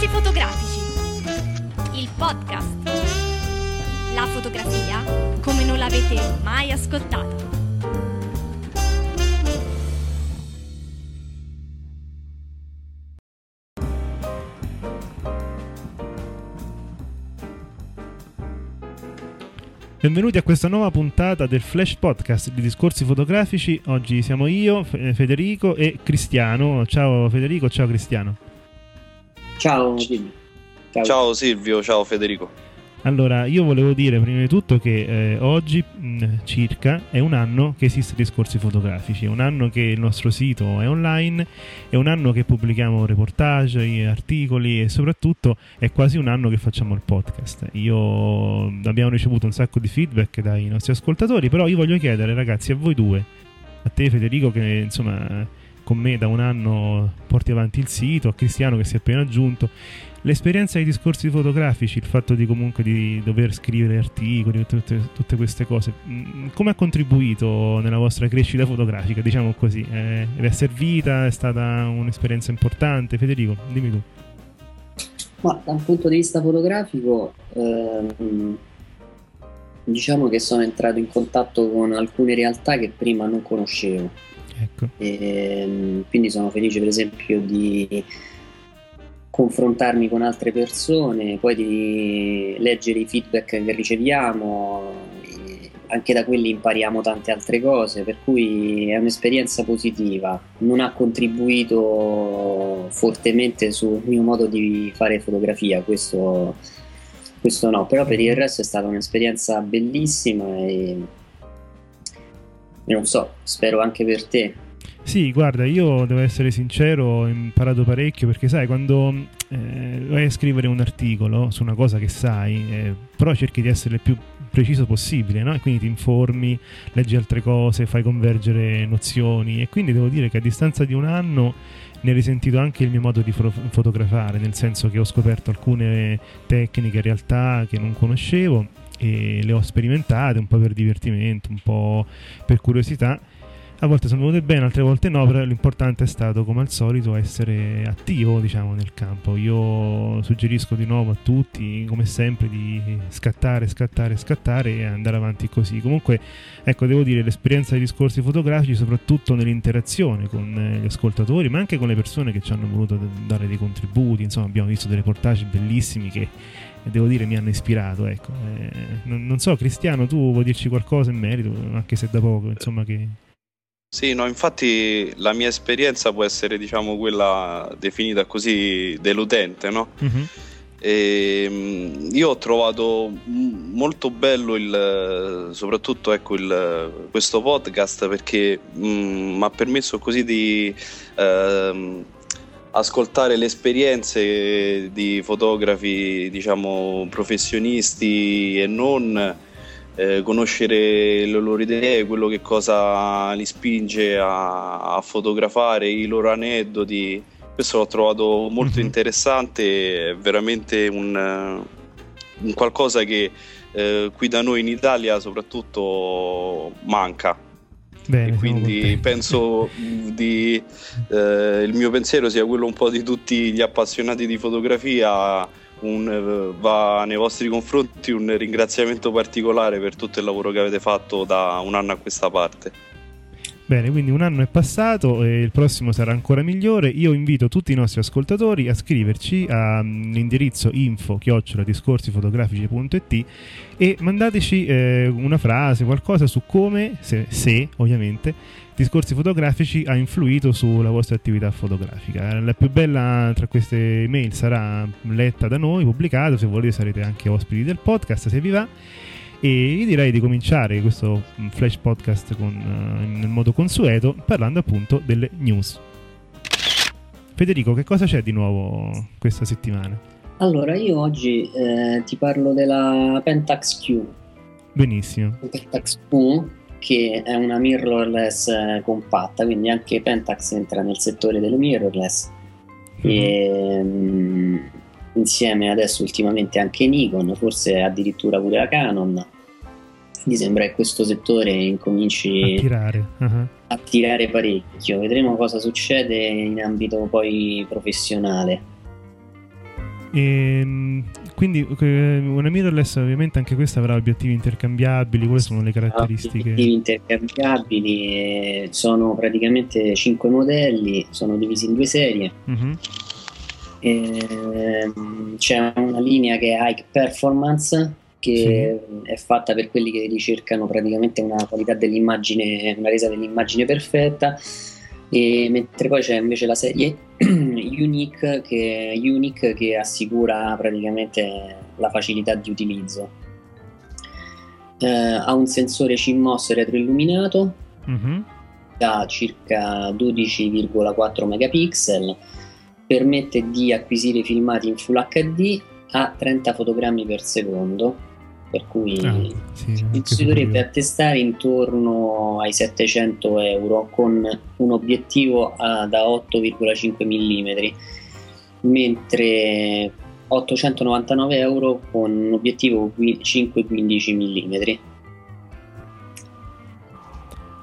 Discorsi fotografici. Il podcast. La fotografia come non l'avete mai ascoltata. Benvenuti a questa nuova puntata del Flash Podcast di discorsi fotografici. Oggi siamo io, Federico e Cristiano. Ciao Federico, ciao Cristiano. Ciao Silvio. Ciao. ciao Silvio, ciao Federico. Allora, io volevo dire prima di tutto che eh, oggi mh, circa è un anno che esiste Discorsi Fotografici, è un anno che il nostro sito è online, è un anno che pubblichiamo reportage, articoli e soprattutto è quasi un anno che facciamo il podcast. Io abbiamo ricevuto un sacco di feedback dai nostri ascoltatori, però io voglio chiedere ragazzi a voi due, a te Federico che insomma con me da un anno porti avanti il sito, a Cristiano che si è appena aggiunto l'esperienza dei discorsi fotografici, il fatto di comunque di dover scrivere articoli, tutte, tutte queste cose, mm, come ha contribuito nella vostra crescita fotografica, diciamo così? Eh, è servita, è stata un'esperienza importante? Federico, dimmi tu. Ma da un punto di vista fotografico, ehm, diciamo che sono entrato in contatto con alcune realtà che prima non conoscevo. Ecco. E, ehm, quindi sono felice per esempio di confrontarmi con altre persone, poi di leggere i feedback che riceviamo, anche da quelli impariamo tante altre cose, per cui è un'esperienza positiva, non ha contribuito fortemente sul mio modo di fare fotografia, questo, questo no, però per il resto è stata un'esperienza bellissima e, non so, spero anche per te. Sì, guarda, io devo essere sincero, ho imparato parecchio perché sai, quando eh, vai a scrivere un articolo su una cosa che sai, eh, però cerchi di essere il più preciso possibile, no? E quindi ti informi, leggi altre cose, fai convergere nozioni e quindi devo dire che a distanza di un anno ne ho risentito anche il mio modo di fo- fotografare, nel senso che ho scoperto alcune tecniche realtà che non conoscevo e le ho sperimentate un po' per divertimento, un po' per curiosità a volte sono venute bene, altre volte no, però l'importante è stato come al solito essere attivo diciamo nel campo. Io suggerisco di nuovo a tutti, come sempre, di scattare, scattare, scattare e andare avanti così. Comunque, ecco, devo dire, l'esperienza dei discorsi fotografici, soprattutto nell'interazione con eh, gli ascoltatori, ma anche con le persone che ci hanno voluto dare dei contributi, insomma abbiamo visto dei reportage bellissimi che devo dire mi hanno ispirato ecco. Eh, non, non, so Cristiano tu vuoi dirci qualcosa in merito anche se da poco insomma che sì, no, infatti la mia esperienza può essere, diciamo, quella definita così deludente, no? Mm-hmm. E, ehm, io ho trovato molto bello il, soprattutto ecco, il, questo podcast perché mi ha permesso così di eh, ascoltare le esperienze di fotografi, diciamo, professionisti e non eh, conoscere le loro idee, quello che cosa li spinge a, a fotografare, i loro aneddoti. Questo l'ho trovato molto mm-hmm. interessante, è veramente un, un qualcosa che eh, qui da noi in Italia soprattutto manca. Bene, quindi penso di, eh, il mio pensiero sia quello un po' di tutti gli appassionati di fotografia un, eh, va nei vostri confronti un ringraziamento particolare per tutto il lavoro che avete fatto da un anno a questa parte. Bene, quindi un anno è passato e il prossimo sarà ancora migliore. Io invito tutti i nostri ascoltatori a scriverci all'indirizzo info-discorsifotografici.it e mandateci eh, una frase, qualcosa su come, se, se ovviamente, discorsi fotografici ha influito sulla vostra attività fotografica. La più bella tra queste email sarà letta da noi, pubblicata, se volete sarete anche ospiti del podcast se vi va e io direi di cominciare questo flash podcast con, uh, nel modo consueto parlando appunto delle news. Federico, che cosa c'è di nuovo questa settimana? Allora, io oggi eh, ti parlo della Pentax Q. Benissimo. Pentax Q, che è una mirrorless eh, compatta, quindi anche Pentax entra nel settore delle mirrorless. Mm-hmm. E, um, insieme adesso ultimamente anche Nikon, forse addirittura pure la Canon. Quindi sembra che questo settore incominci a tirare. Uh-huh. a tirare parecchio. Vedremo cosa succede in ambito poi professionale. E, ehm, quindi una mirrorless ovviamente anche questa avrà obiettivi intercambiabili, quali sono le caratteristiche? Obiettivi intercambiabili eh, sono praticamente 5 modelli, sono divisi in due serie. Uh-huh. E, c'è una linea che è High Performance che sì. è fatta per quelli che ricercano praticamente una qualità dell'immagine, una resa dell'immagine perfetta e mentre poi c'è invece la serie Unique che, Unique che assicura praticamente la facilità di utilizzo. Eh, ha un sensore CMOS retroilluminato mm-hmm. da circa 12,4 megapixel, permette di acquisire filmati in Full HD a 30 fotogrammi per secondo per cui ah, sì, si dovrebbe attestare intorno ai 700 euro con un obiettivo a, da 8,5 mm mentre 899 euro con un obiettivo 5-15 mm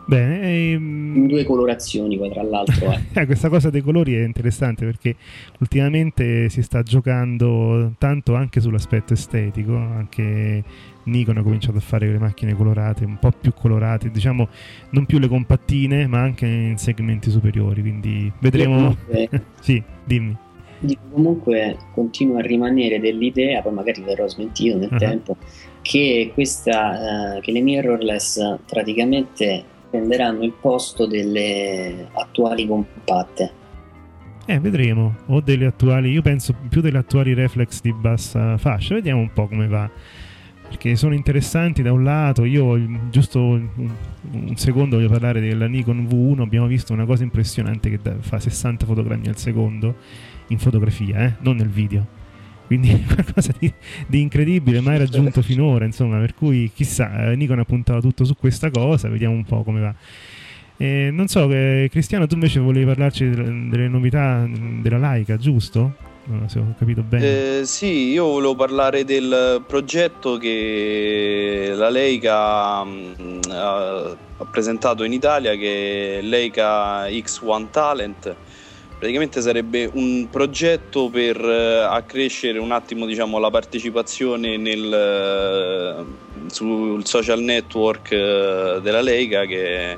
Bene, ehm... in due colorazioni poi tra l'altro. Eh. eh. Questa cosa dei colori è interessante perché ultimamente si sta giocando tanto anche sull'aspetto estetico, anche Nikon ha cominciato a fare le macchine colorate, un po' più colorate, diciamo non più le compattine ma anche in segmenti superiori, quindi vedremo... sì, dimmi. Comunque continuo a rimanere dell'idea, poi magari verrò smentito nel uh-huh. tempo, che, questa, uh, che le mirrorless praticamente prenderanno il posto delle attuali compatte. Eh, vedremo. O delle attuali, io penso più delle attuali reflex di bassa fascia. Vediamo un po' come va. Perché sono interessanti da un lato. Io, giusto un, secondo, voglio parlare della Nikon V1. Abbiamo visto una cosa impressionante che fa 60 fotogrammi al secondo in fotografia, eh? non nel video quindi qualcosa di, di, incredibile mai raggiunto finora insomma per cui chissà eh, Nikon ha puntato tutto su questa cosa vediamo un po' come va eh, non so eh, Cristiano tu invece volevi parlarci delle, delle novità della Laika giusto? Non se ho capito bene eh, sì io volevo parlare del progetto che la Leica mh, ha presentato in Italia che è Leica X1 Talent praticamente sarebbe un progetto per uh, accrescere un attimo diciamo, la partecipazione nel, uh, sul social network uh, della Lega che,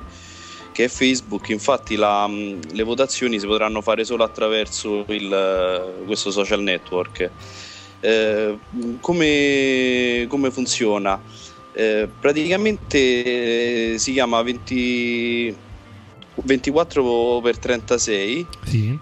che, è Facebook infatti la, um, le votazioni si potranno fare solo attraverso il, questo social network come, come, funziona? praticamente si chiama 20 24x36 sì.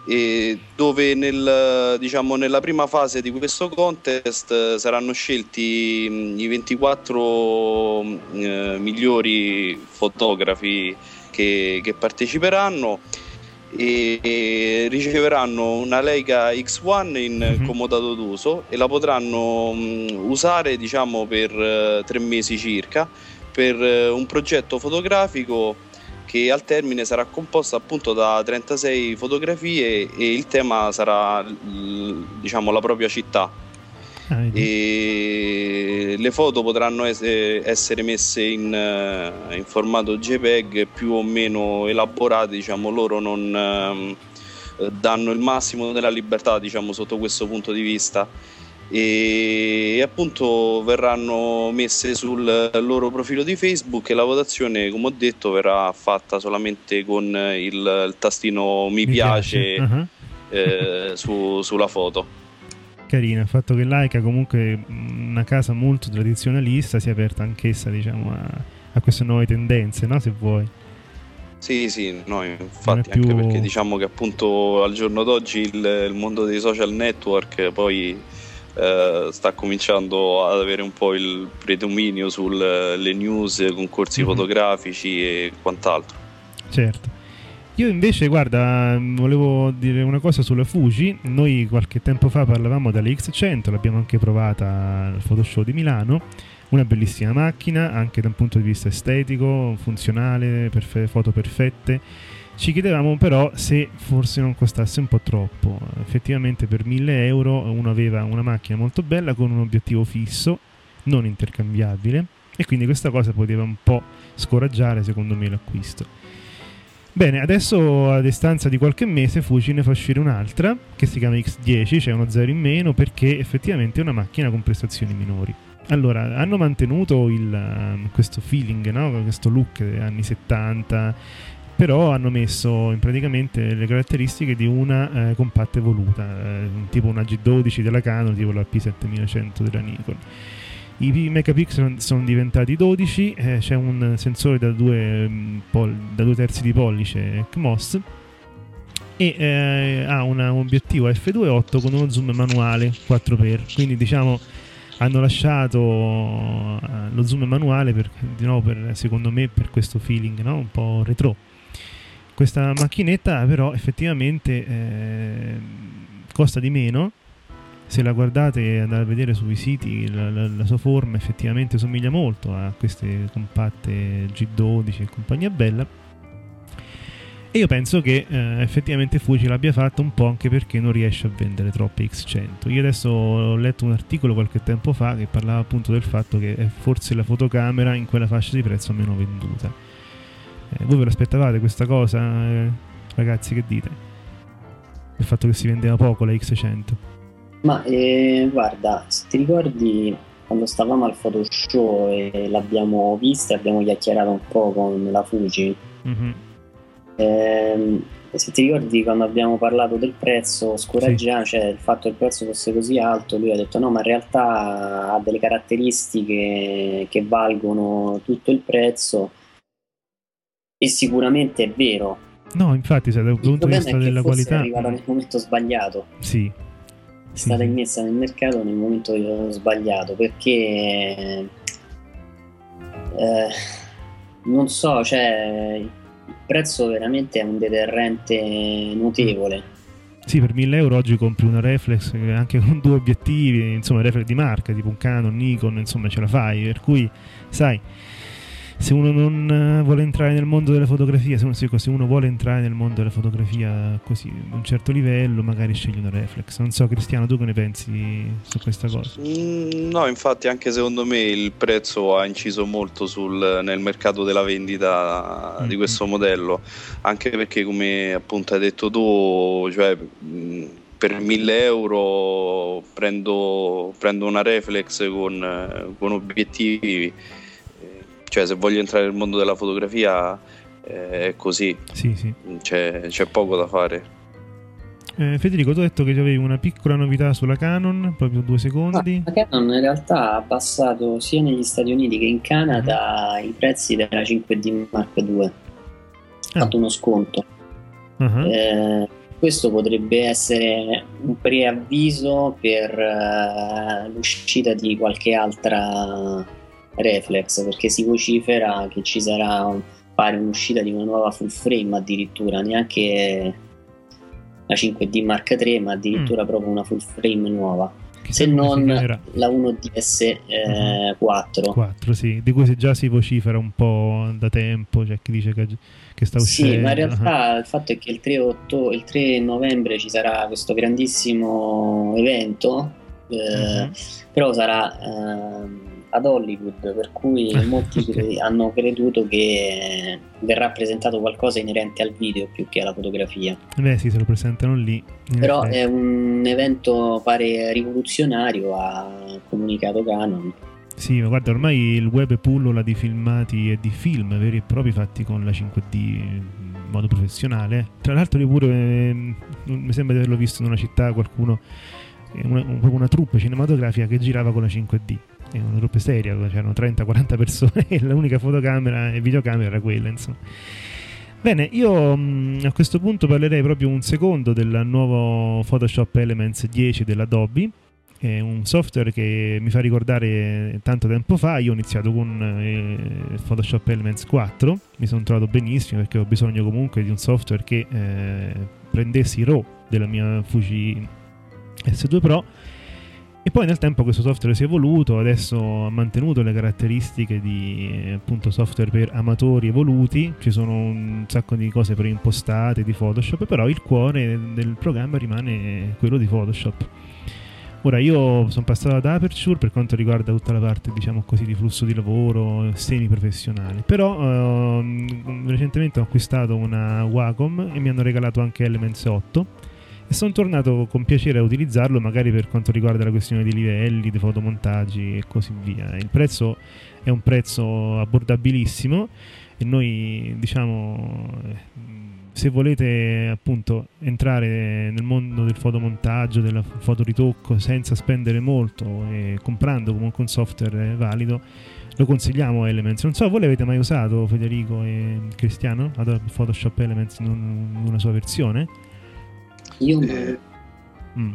dove nel, diciamo, nella prima fase di questo contest saranno scelti mm, i 24 eh, migliori fotografi che, che parteciperanno e riceveranno una Leica X1 in mm-hmm. comodato d'uso e la potranno um, usare diciamo per uh, tre mesi circa per un progetto fotografico che al termine sarà composta appunto da 36 fotografie e il tema sarà diciamo la propria città. Ah, e le foto potranno essere messe in, eh, in, formato JPEG più o meno elaborate, diciamo loro non eh, danno il massimo della libertà diciamo sotto questo punto di vista e appunto verranno messe sul loro profilo di Facebook e la votazione come ho detto verrà fatta solamente con il, il tastino mi, mi piace, piace. Uh-huh. Eh, su, sulla foto carina il fatto che Laika comunque una casa molto tradizionalista si è aperta anch'essa diciamo a, a queste nuove tendenze no se vuoi sì, sì, no, infatti più... anche perché diciamo che appunto al giorno d'oggi il, il mondo dei social network poi eh, sta cominciando ad avere un po' il predominio sulle news, concorsi mm-hmm. fotografici e quant'altro. Certo. Io invece, guarda, volevo dire una cosa sulla Fuji. Noi qualche tempo fa parlavamo della X100, l'abbiamo anche provata al Photoshop di Milano. Una bellissima macchina, anche da un punto di vista estetico, funzionale, perfe- foto perfette ci chiedevamo però se forse non costasse un po' troppo. Effettivamente per 1000 euro uno aveva una macchina molto bella con un obiettivo fisso, non intercambiabile, e quindi questa cosa poteva un po' scoraggiare secondo me l'acquisto. Bene, adesso a distanza di qualche mese Fuji ne fa uscire un'altra che si chiama X10, c'è cioè uno 0 in meno perché effettivamente è una macchina con prestazioni minori. Allora, hanno mantenuto il, um, questo feeling, no? questo look degli anni 70, però hanno messo in praticamente le caratteristiche di una eh, compatta evoluta, eh, tipo una G12 della Canon, tipo la P7100 della Nikon. I megapixel sono diventati 12, eh, c'è un sensore da 2, mm, 2 terzi di pollice CMOS e eh, ha una, un obiettivo f2.8 con uno zoom manuale 4x, quindi diciamo hanno lasciato eh, lo zoom manuale per, di nuovo per, secondo me per questo feeling no? un po' retro questa macchinetta però effettivamente eh, costa di meno. Se la guardate e andate a vedere sui siti la, la, la, sua forma effettivamente somiglia molto a queste compatte G12 e compagnia bella. E io penso che eh, effettivamente Fuji l'abbia fatta un po' anche perché non riesce a vendere troppe X100 io adesso ho letto un articolo qualche tempo fa che parlava appunto del fatto che è forse la fotocamera in quella fascia di prezzo meno venduta eh, voi ve l'aspettavate questa cosa eh, ragazzi che dite? il fatto che si vendeva poco la X100 ma eh, guarda, se ti ricordi quando stavamo al Photoshop e l'abbiamo vista e abbiamo chiacchierato un po' con la Fuji, mm-hmm. ehm, se ti ricordi quando abbiamo parlato del prezzo scoraggiante, sì. cioè il fatto che il prezzo fosse così alto, lui ha detto no, ma in realtà ha delle caratteristiche che valgono tutto il prezzo e sicuramente è vero. No, infatti, se dal punto di vista della qualità... è arrivato nel momento sbagliato. Sì, è stata immessa nel mercato nel momento sbagliato perché eh, non so, cioè il prezzo veramente è un deterrente notevole. Sì, per 1000 euro oggi compri una reflex anche con due obiettivi, insomma, reflex di marca, tipo un Canon, Nikon, insomma, ce la fai. Per cui, sai, se uno non eh, vuole entrare nel mondo della fotografia, se uno, se uno, vuole entrare nel mondo della fotografia così a un certo livello, magari sceglie una reflex. Non so, Cristiano, tu che ne pensi su questa cosa? Mm, no, infatti, anche secondo me il prezzo ha inciso molto sul, nel mercato della vendita mm-hmm. di questo modello, anche perché, come appunto hai detto tu, cioè. Mh, per 1000 euro prendo, prendo una reflex con, con obiettivi cioè se voglio entrare nel mondo della fotografia eh, è così, sì, sì. C'è, c'è poco da fare. Eh, Federico, tu hai detto che avevi una piccola novità sulla Canon, proprio due secondi. Ah, la Canon in realtà ha abbassato sia negli Stati Uniti che in Canada uh-huh. i prezzi della 5D Mark II. Ha ah. fatto uno sconto. Uh-huh. Eh, questo potrebbe essere un preavviso per uh, l'uscita di qualche altra reflex perché si vocifera che ci sarà pare un'uscita di una nuova full frame addirittura neanche la 5D Mark III ma addirittura mm. proprio una full frame nuova se non la 1DS eh, 4 4 sì di cui già si vocifera un po' da tempo c'è chi dice che, che sta uscendo sì ma in realtà uh-huh. il fatto è che il 3, 8, il 3 novembre ci sarà questo grandissimo evento eh, uh-huh. però sarà eh, ad Hollywood, per cui molti okay. hanno creduto che verrà presentato qualcosa inerente al video più che alla fotografia. Beh sì, se lo presentano lì. Però effetti. è un evento pare rivoluzionario, ha comunicato Canon. Sì, ma guarda, ormai il web pullula di filmati e di film veri e propri fatti con la 5D in modo professionale. Tra l'altro io pure eh, mi sembra di averlo visto in una città qualcuno, una, una, una troupe cinematografica che girava con la 5D è una truppa seria, c'erano 30-40 persone e l'unica fotocamera e videocamera era quella, insomma. Bene, io mh, a questo punto parlerei proprio un secondo del nuovo Photoshop Elements 10 dell'Adobe. È un software che mi fa ricordare tanto tempo fa. Io ho iniziato con eh, Photoshop Elements 4, mi sono trovato benissimo perché ho bisogno comunque di un software che eh, prendesse i RAW della mia Fuji S2 Pro e poi nel tempo questo software si è evoluto, adesso ha mantenuto le caratteristiche di appunto, software per amatori evoluti, ci sono un sacco di cose preimpostate di Photoshop, però il cuore del programma rimane quello di Photoshop. Ora io sono passato ad Aperture per quanto riguarda tutta la parte, diciamo così, di flusso di lavoro semi-professionale, però ehm, recentemente ho acquistato una Wacom e mi hanno regalato anche Elements 8 e sono tornato con piacere a utilizzarlo magari per quanto riguarda la questione dei livelli, dei fotomontaggi e così via. Il prezzo è un prezzo abbordabilissimo e noi diciamo se volete appunto entrare nel mondo del fotomontaggio, del fotoritocco senza spendere molto e comprando comunque un software valido, lo consigliamo Elements. Non so, voi l'avete mai usato Federico e Cristiano? Adobe Photoshop Elements in una sua versione? Io eh, mm.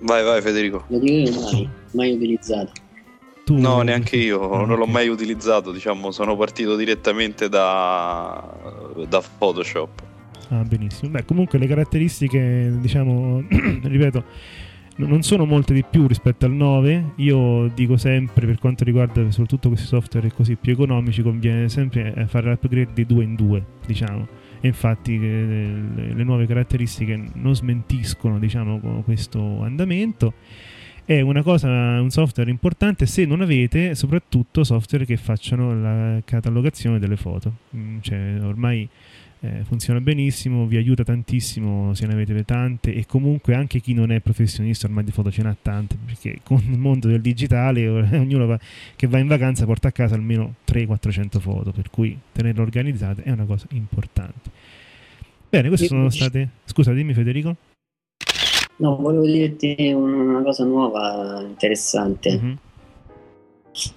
Vai, vai Federico. Lo dico io mai, mai utilizzato. Tu... No, neanche io, ah, non okay. l'ho mai utilizzato, diciamo, sono partito direttamente da, da Photoshop. Ah, benissimo. Beh, comunque le caratteristiche, diciamo, ripeto, non sono molte di più rispetto al 9. Io dico sempre, per quanto riguarda soprattutto questi software così più economici, conviene sempre fare l'upgrade di due in due, diciamo infatti le, le nuove caratteristiche non smentiscono diciamo, questo andamento è una cosa, un software importante se non avete soprattutto software che facciano la catalogazione delle foto. Mm, cioè, ormai eh, funziona benissimo, vi aiuta tantissimo se ne avete tante e comunque anche chi non è professionista ormai di foto ce n'ha tante perché con il mondo del digitale ognuno va, che va in vacanza porta a casa almeno 300-400 foto per cui tenerle organizzate è una cosa importante. Bene, queste sono state... Scusa, dimmi Federico. No, volevo dirti una cosa nuova, interessante. Mm-hmm.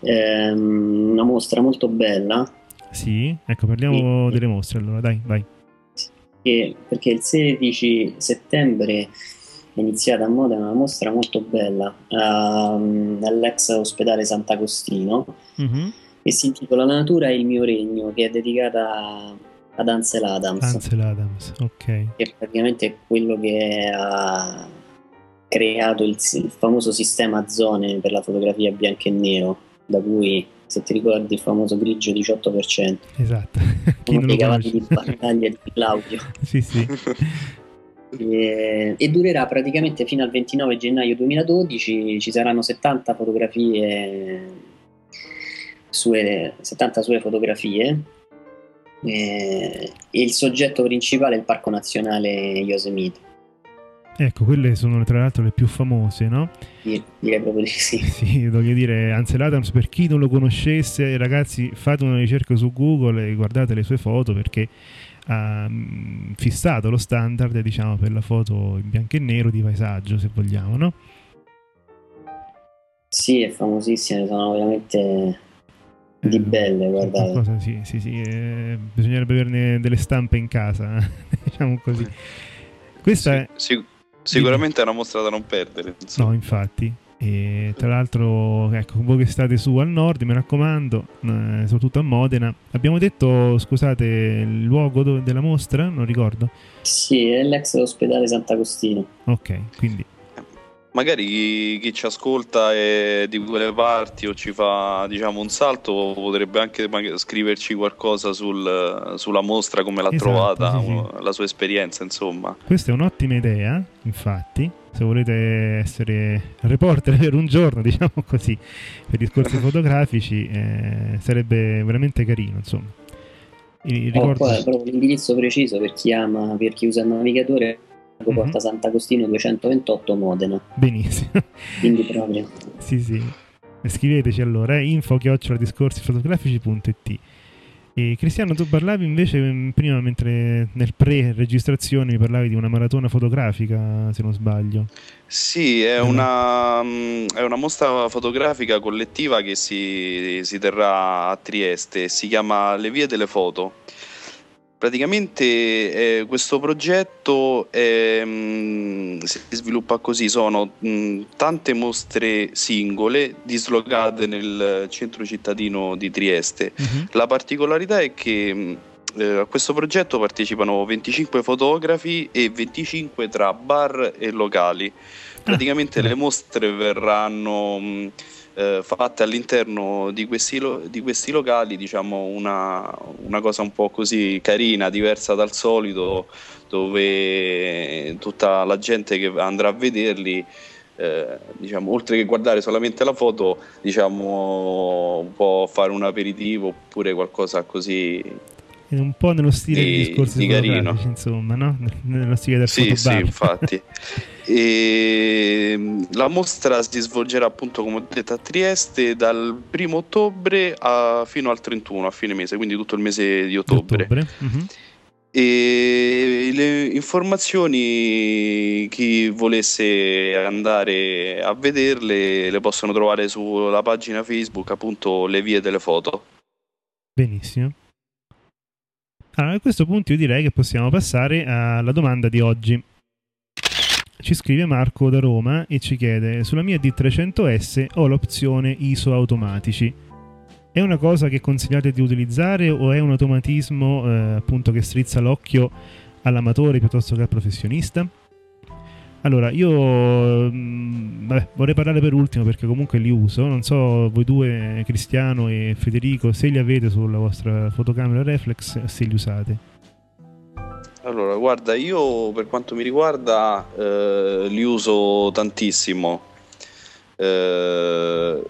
Ehm, una mostra molto bella sì, ecco, parliamo e, delle mostre allora, dai, vai. Perché il 16 settembre è iniziata a Modena una mostra molto bella uh, all'ex ospedale Sant'Agostino mm-hmm. che si intitola La natura è il mio regno, che è dedicata ad Ansel Adams. Ansel Adams, ok. Che è praticamente quello che ha creato il, il famoso sistema zone per la fotografia bianco e nero, da cui se ti ricordi il famoso grigio 18%. Esatto. Uno dei cavalli di battaglia di Claudio. sì, sì. E, e, durerà praticamente fino al 29 gennaio 2012. Ci saranno 70 fotografie, sue, 70 sue fotografie. E, e il soggetto principale è il Parco Nazionale Yosemite. Ecco, quelle sono tra l'altro le più famose, no? Sì, direi proprio di sì. Sì, voglio dire, Ansel Adams, per chi non lo conoscesse, ragazzi, fate una ricerca su Google e guardate le sue foto perché ha mm, fissato lo standard, diciamo, per la foto in bianco e nero di paesaggio, se vogliamo, no? Sì, è famosissima, sono veramente di eh, belle, guardate. Cosa, sì, sì, sì, eh, bisognerebbe averne delle stampe in casa, diciamo così. Questa sì, è... Sì Sicuramente è una mostra da non perdere. Insomma. No, infatti. E tra l'altro, ecco, voi che state su al nord, mi raccomando, eh, soprattutto a Modena. Abbiamo detto, scusate, il luogo della mostra? Non ricordo. Sì, è l'ex ospedale Sant'Agostino. Ok, quindi magari chi, chi, ci ascolta è di quelle parti o ci fa diciamo un salto potrebbe anche scriverci qualcosa sul, sulla mostra come l'ha esatto, trovata sì, sì. la sua esperienza insomma questa è un'ottima idea infatti se volete essere reporter per un giorno diciamo così per discorsi fotografici eh, sarebbe veramente carino insomma ricordo... oh, poi, l'indirizzo preciso per chi ama per chi usa il navigatore mm-hmm. Porta Sant'Agostino 228 Modena. Benissimo. Quindi proprio. sì, sì. Scriveteci allora, eh, info fotografici.it. E Cristiano, tu parlavi invece mm, prima, mentre nel pre-registrazione mi parlavi di una maratona fotografica, se non sbaglio. Sì, è, una, mm, è una mostra fotografica collettiva che si, si terrà a Trieste, si chiama Le vie delle foto Praticamente eh, questo progetto mh, mm, si sviluppa così, sono mh, tante mostre singole dislocate nel centro cittadino di Trieste. Uh-huh. La particolarità è che mh, eh, a questo progetto partecipano 25 fotografi e 25 tra bar e locali. Praticamente ah, le mostre verranno eh, fatte all'interno di questi, lo- di questi locali, diciamo una, una, cosa un po' così carina, diversa dal solito, dove tutta la gente che andrà a vederli eh, diciamo, oltre che guardare solamente la foto, diciamo, può fare un aperitivo oppure qualcosa così. Un po' nello stile di, dei discorsi di carino. insomma, no? Nello stile del Sì, sì, infatti. e, ehm, la mostra si svolgerà appunto, come ho detto, a Trieste dal primo ottobre a, fino al 31, a fine mese, quindi tutto il mese di ottobre. Di ottobre. Uh-huh. E le informazioni, chi volesse andare a vederle, le possono trovare sulla pagina Facebook, appunto, Le vie delle foto. Benissimo. Allora, a questo punto io direi che possiamo passare alla domanda di oggi. Ci scrive Marco da Roma e ci chiede: Sulla mia D300S ho l'opzione ISO automatici è una cosa che consigliate di utilizzare o è un automatismo eh, appunto che strizza l'occhio all'amatore piuttosto che al professionista? Allora, io mh, mm, vabbè, vorrei parlare per ultimo perché comunque li uso. Non so voi due, Cristiano e Federico, se li avete sulla vostra fotocamera reflex, se li usate. Allora, guarda, io per quanto mi riguarda eh, li uso tantissimo. Eh,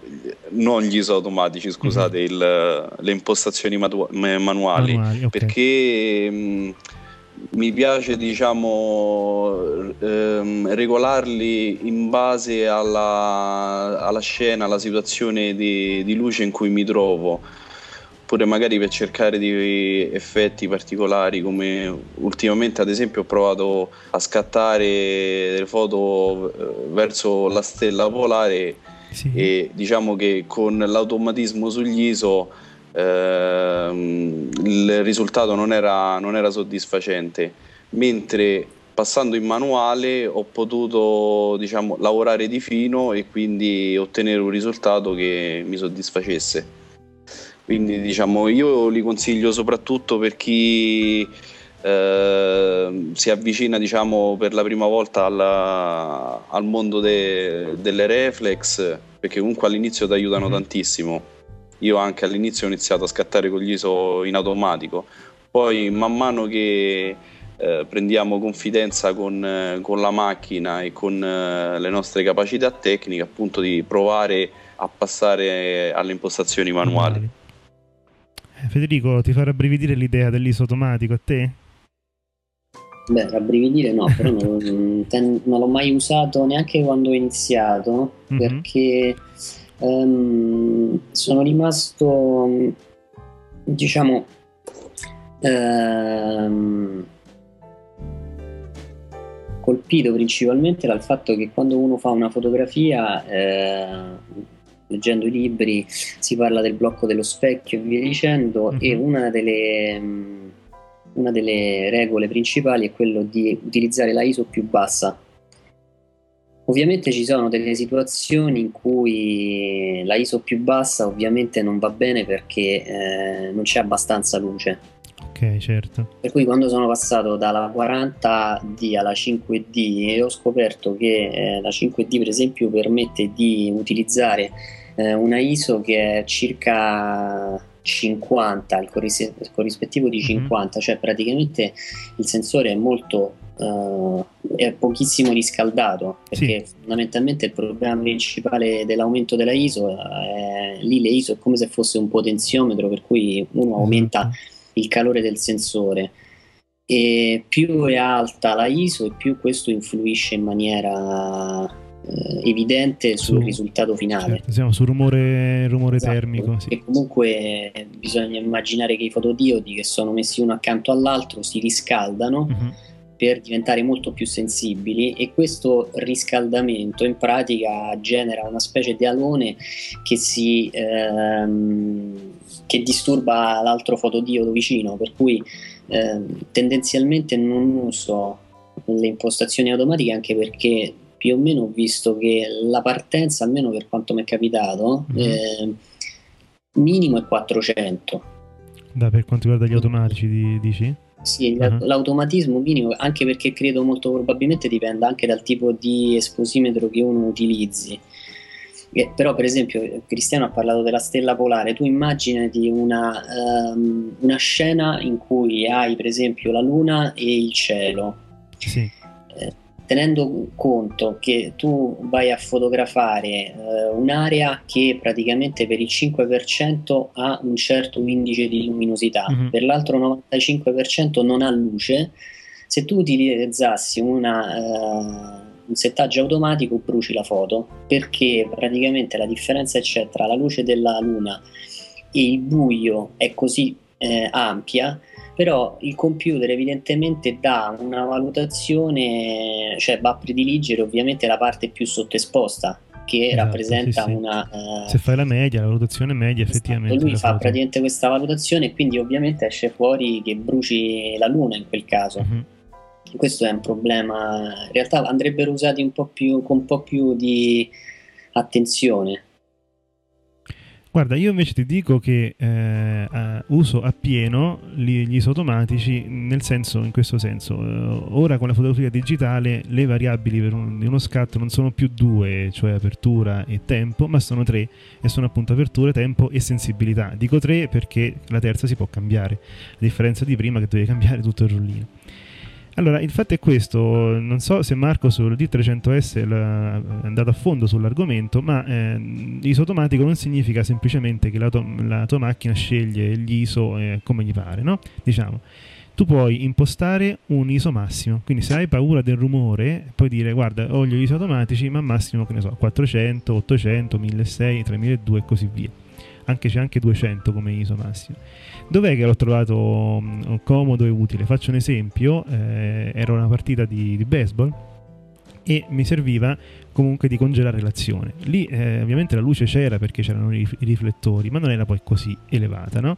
non gli ISO automatici, scusate, mm-hmm. il, le impostazioni matu- manuali, manuali okay. perché mh, mm, mi piace diciamo ehm, regolarli in base alla, alla, scena, alla situazione di, di luce in cui mi trovo oppure magari per cercare di effetti particolari come ultimamente ad esempio ho provato a scattare delle foto eh, verso la stella polare sì. e diciamo che con l'automatismo sugli ISO ehm, il risultato non era, non era soddisfacente mentre passando in manuale ho potuto diciamo, lavorare di fino e quindi ottenere un risultato che mi soddisfacesse. Quindi diciamo io li consiglio soprattutto per chi eh, si avvicina diciamo, per la prima volta alla, al mondo de, delle reflex, perché comunque all'inizio ti aiutano mm-hmm. tantissimo. Io anche all'inizio ho iniziato a scattare con gli ISO in automatico, poi man mano che eh, prendiamo confidenza con, eh, con, la macchina e con eh, le nostre capacità tecniche, appunto di provare a passare alle impostazioni manuali. Mm-hmm. Federico, ti fa rabbrividire l'idea dell'ISO automatico a te? Beh, rabbrividire no, però non, ten, non, l'ho mai usato neanche quando ho iniziato mm-hmm. perché um, sono rimasto, diciamo, um, colpito principalmente dal fatto che quando uno fa una fotografia eh, leggendo i libri si parla del blocco dello specchio e via dicendo, mm-hmm. e una delle, una delle regole principali è quello di utilizzare la ISO più bassa. Ovviamente ci sono delle situazioni in cui la ISO più bassa ovviamente non va bene perché eh, non c'è abbastanza luce. Ok, certo. Per cui quando sono passato dalla 40D alla 5D ho scoperto che eh, la 5D per esempio permette di utilizzare eh, una ISO che è circa 50, il, corris- il corrispettivo di 50, mm-hmm. cioè praticamente il sensore è molto uh, è pochissimo riscaldato perché sì. fondamentalmente il problema principale dell'aumento della ISO è lì le ISO è come se fosse un potenziometro per cui uno aumenta mm-hmm. il calore del sensore e più è alta la ISO e più questo influisce in maniera eh, evidente sul su, risultato finale. Certo, siamo sul rumore, rumore esatto, termico. Sì. Comunque bisogna immaginare che i fotodiodi che sono messi uno accanto all'altro si riscaldano. Uh-huh. Per diventare molto più sensibili, e questo riscaldamento in pratica genera una specie di alone che, si, ehm, che disturba l'altro fotodiodo vicino. Per cui ehm, tendenzialmente non uso le impostazioni automatiche anche perché più o meno ho visto che la partenza, almeno per quanto mi è capitato, mm-hmm. eh, minimo è 400. Da, per quanto riguarda gli automatici, di, dici? Sì, uh-huh. l'automatismo minimo, anche perché credo molto probabilmente dipenda anche dal tipo di esposimetro che uno utilizzi. Eh, però, per esempio, Cristiano ha parlato della stella polare. Tu immaginati una, um, una scena in cui hai, per esempio, la luna e il cielo. Sì tenendo conto che tu vai a fotografare eh, un'area che praticamente per il 5% ha un certo indice di luminosità, mm-hmm. per l'altro 95% non ha luce, se tu utilizzassi una, uh, un settaggio automatico bruci la foto perché praticamente la differenza c'è tra la luce della luna e il buio è così eh, ampia però il computer evidentemente dà una valutazione, cioè va a prediligere ovviamente la parte più sottoesposta che esatto, rappresenta sì, sì. una... Uh, Se fai la media, la valutazione media esatto, effettivamente... Lui fa foto. praticamente questa valutazione e quindi ovviamente esce fuori che bruci la luna in quel caso. Uh-huh. Questo è un problema, in realtà andrebbero usati un po' più, con un po' più di attenzione Guarda, io invece ti dico che eh, uso appieno gli, gli ISO automatici nel senso, in questo senso, eh, ora con la fotografia digitale le variabili per un, di uno scatto non sono più due, cioè apertura e tempo, ma sono tre e sono appunto apertura, tempo e sensibilità. Dico tre perché la terza si può cambiare, a differenza di prima che dovevi cambiare tutto il rullino. Allora, il fatto è questo, non so se Marco sul D300S è andato a fondo sull'argomento, ma eh, ISO automatico non significa semplicemente che la, to- la tua macchina sceglie gli ISO eh, come gli pare, no? Diciamo, tu puoi impostare un ISO massimo, quindi se hai paura del rumore puoi dire guarda ho gli ISO automatici ma massimo che ne so 400, 800, 1600, 3200 e così via anche c'è anche 200 come ISO massimo. Dov'è che l'ho trovato mm, comodo e utile? Faccio un esempio, eh, era una partita di, di, baseball e mi serviva comunque di congelare l'azione. Lì eh, ovviamente la luce c'era perché c'erano i, riflettori, ma non era poi così elevata, no?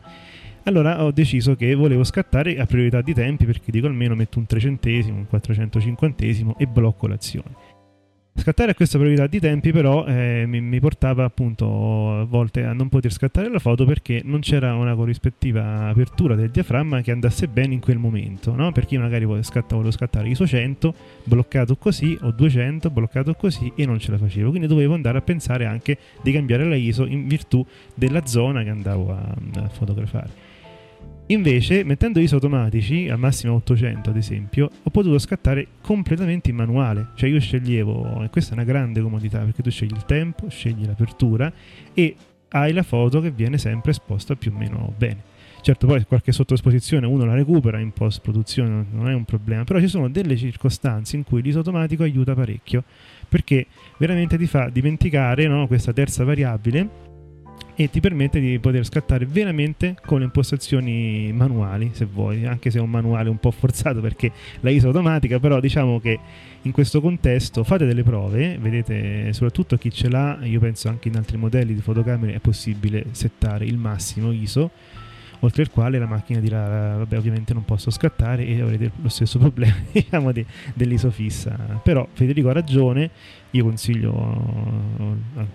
Allora ho deciso che volevo scattare a priorità di tempi perché dico almeno metto un trecentesimo, un quattrocentocinquantesimo e blocco l'azione. Scattare a questa priorità di tempi però eh, mi, mi, portava appunto a volte a non poter scattare la foto perché non c'era una corrispettiva apertura del diaframma che andasse bene in quel momento, no? Per chi magari vuole scattare, volevo scattare ISO 100, bloccato così, o 200, bloccato così e non ce la facevo, quindi dovevo andare a pensare anche di cambiare la ISO in virtù della zona che andavo a, a fotografare. Invece, mettendo ISO automatici, al massimo 800 ad esempio, ho potuto scattare completamente in manuale. Cioè io sceglievo, e questa è una grande comodità, perché tu scegli il tempo, scegli l'apertura e hai la foto che viene sempre esposta più o meno bene. Certo, poi qualche sottoesposizione uno la recupera in post-produzione, non è un problema, però ci sono delle circostanze in cui l'ISO automatico aiuta parecchio, perché veramente ti fa dimenticare no, questa terza variabile e ti permette di poter scattare veramente con le impostazioni manuali se vuoi anche se è un manuale un po' forzato perché la ISO automatica però diciamo che in questo contesto fate delle prove vedete soprattutto chi ce l'ha io penso anche in altri modelli di fotocamere è possibile settare il massimo ISO oltre il quale la macchina dirà vabbè ovviamente non posso scattare e avrete lo stesso problema diciamo di, dell'ISO fissa. Però Federico ha ragione io consiglio,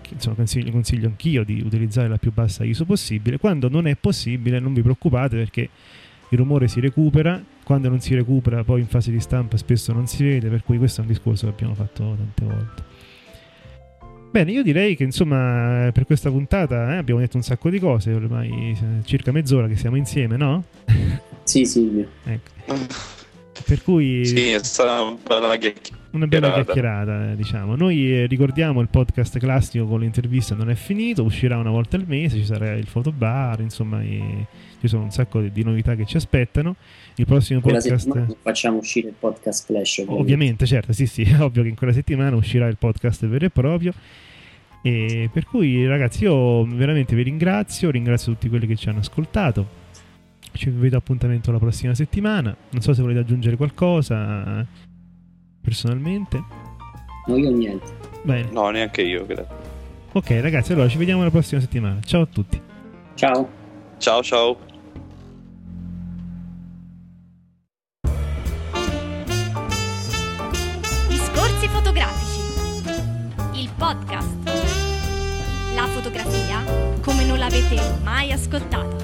insomma, consiglio, consiglio anch'io di utilizzare la più bassa ISO possibile. Quando non è possibile non vi preoccupate perché il rumore si recupera quando non si recupera poi in fase di stampa spesso non si vede per cui questo è un discorso che abbiamo fatto tante volte Bene, io direi che insomma per questa puntata eh, abbiamo detto un sacco di cose, ormai circa mezz'ora che siamo insieme, no? Sì, Silvio. Ecco. Per cui... Sì, è stata una bella chiacchierata. Una bella chiacchierata, diciamo. Noi eh, ricordiamo il podcast classico con l'intervista non è finito, uscirà una volta al mese, ci sarà il fotobar, insomma, e ci sono un sacco di novità che ci aspettano. Il prossimo podcast. Facciamo uscire il podcast flash. Ovviamente. ovviamente, certo, sì, sì, è ovvio che in quella settimana uscirà il podcast vero e proprio. E per cui, ragazzi, io veramente vi ringrazio, ringrazio tutti quelli che ci hanno ascoltato. Ci vedo appuntamento la prossima settimana. Non so se volete aggiungere qualcosa personalmente. No, io niente. Bene. No, neanche io, grazie. Ok, ragazzi, allora ci vediamo la prossima settimana. Ciao a tutti. Ciao. Ciao, ciao. Discorsi fotografici. Il podcast. La fotografia come non l'avete mai ascoltata.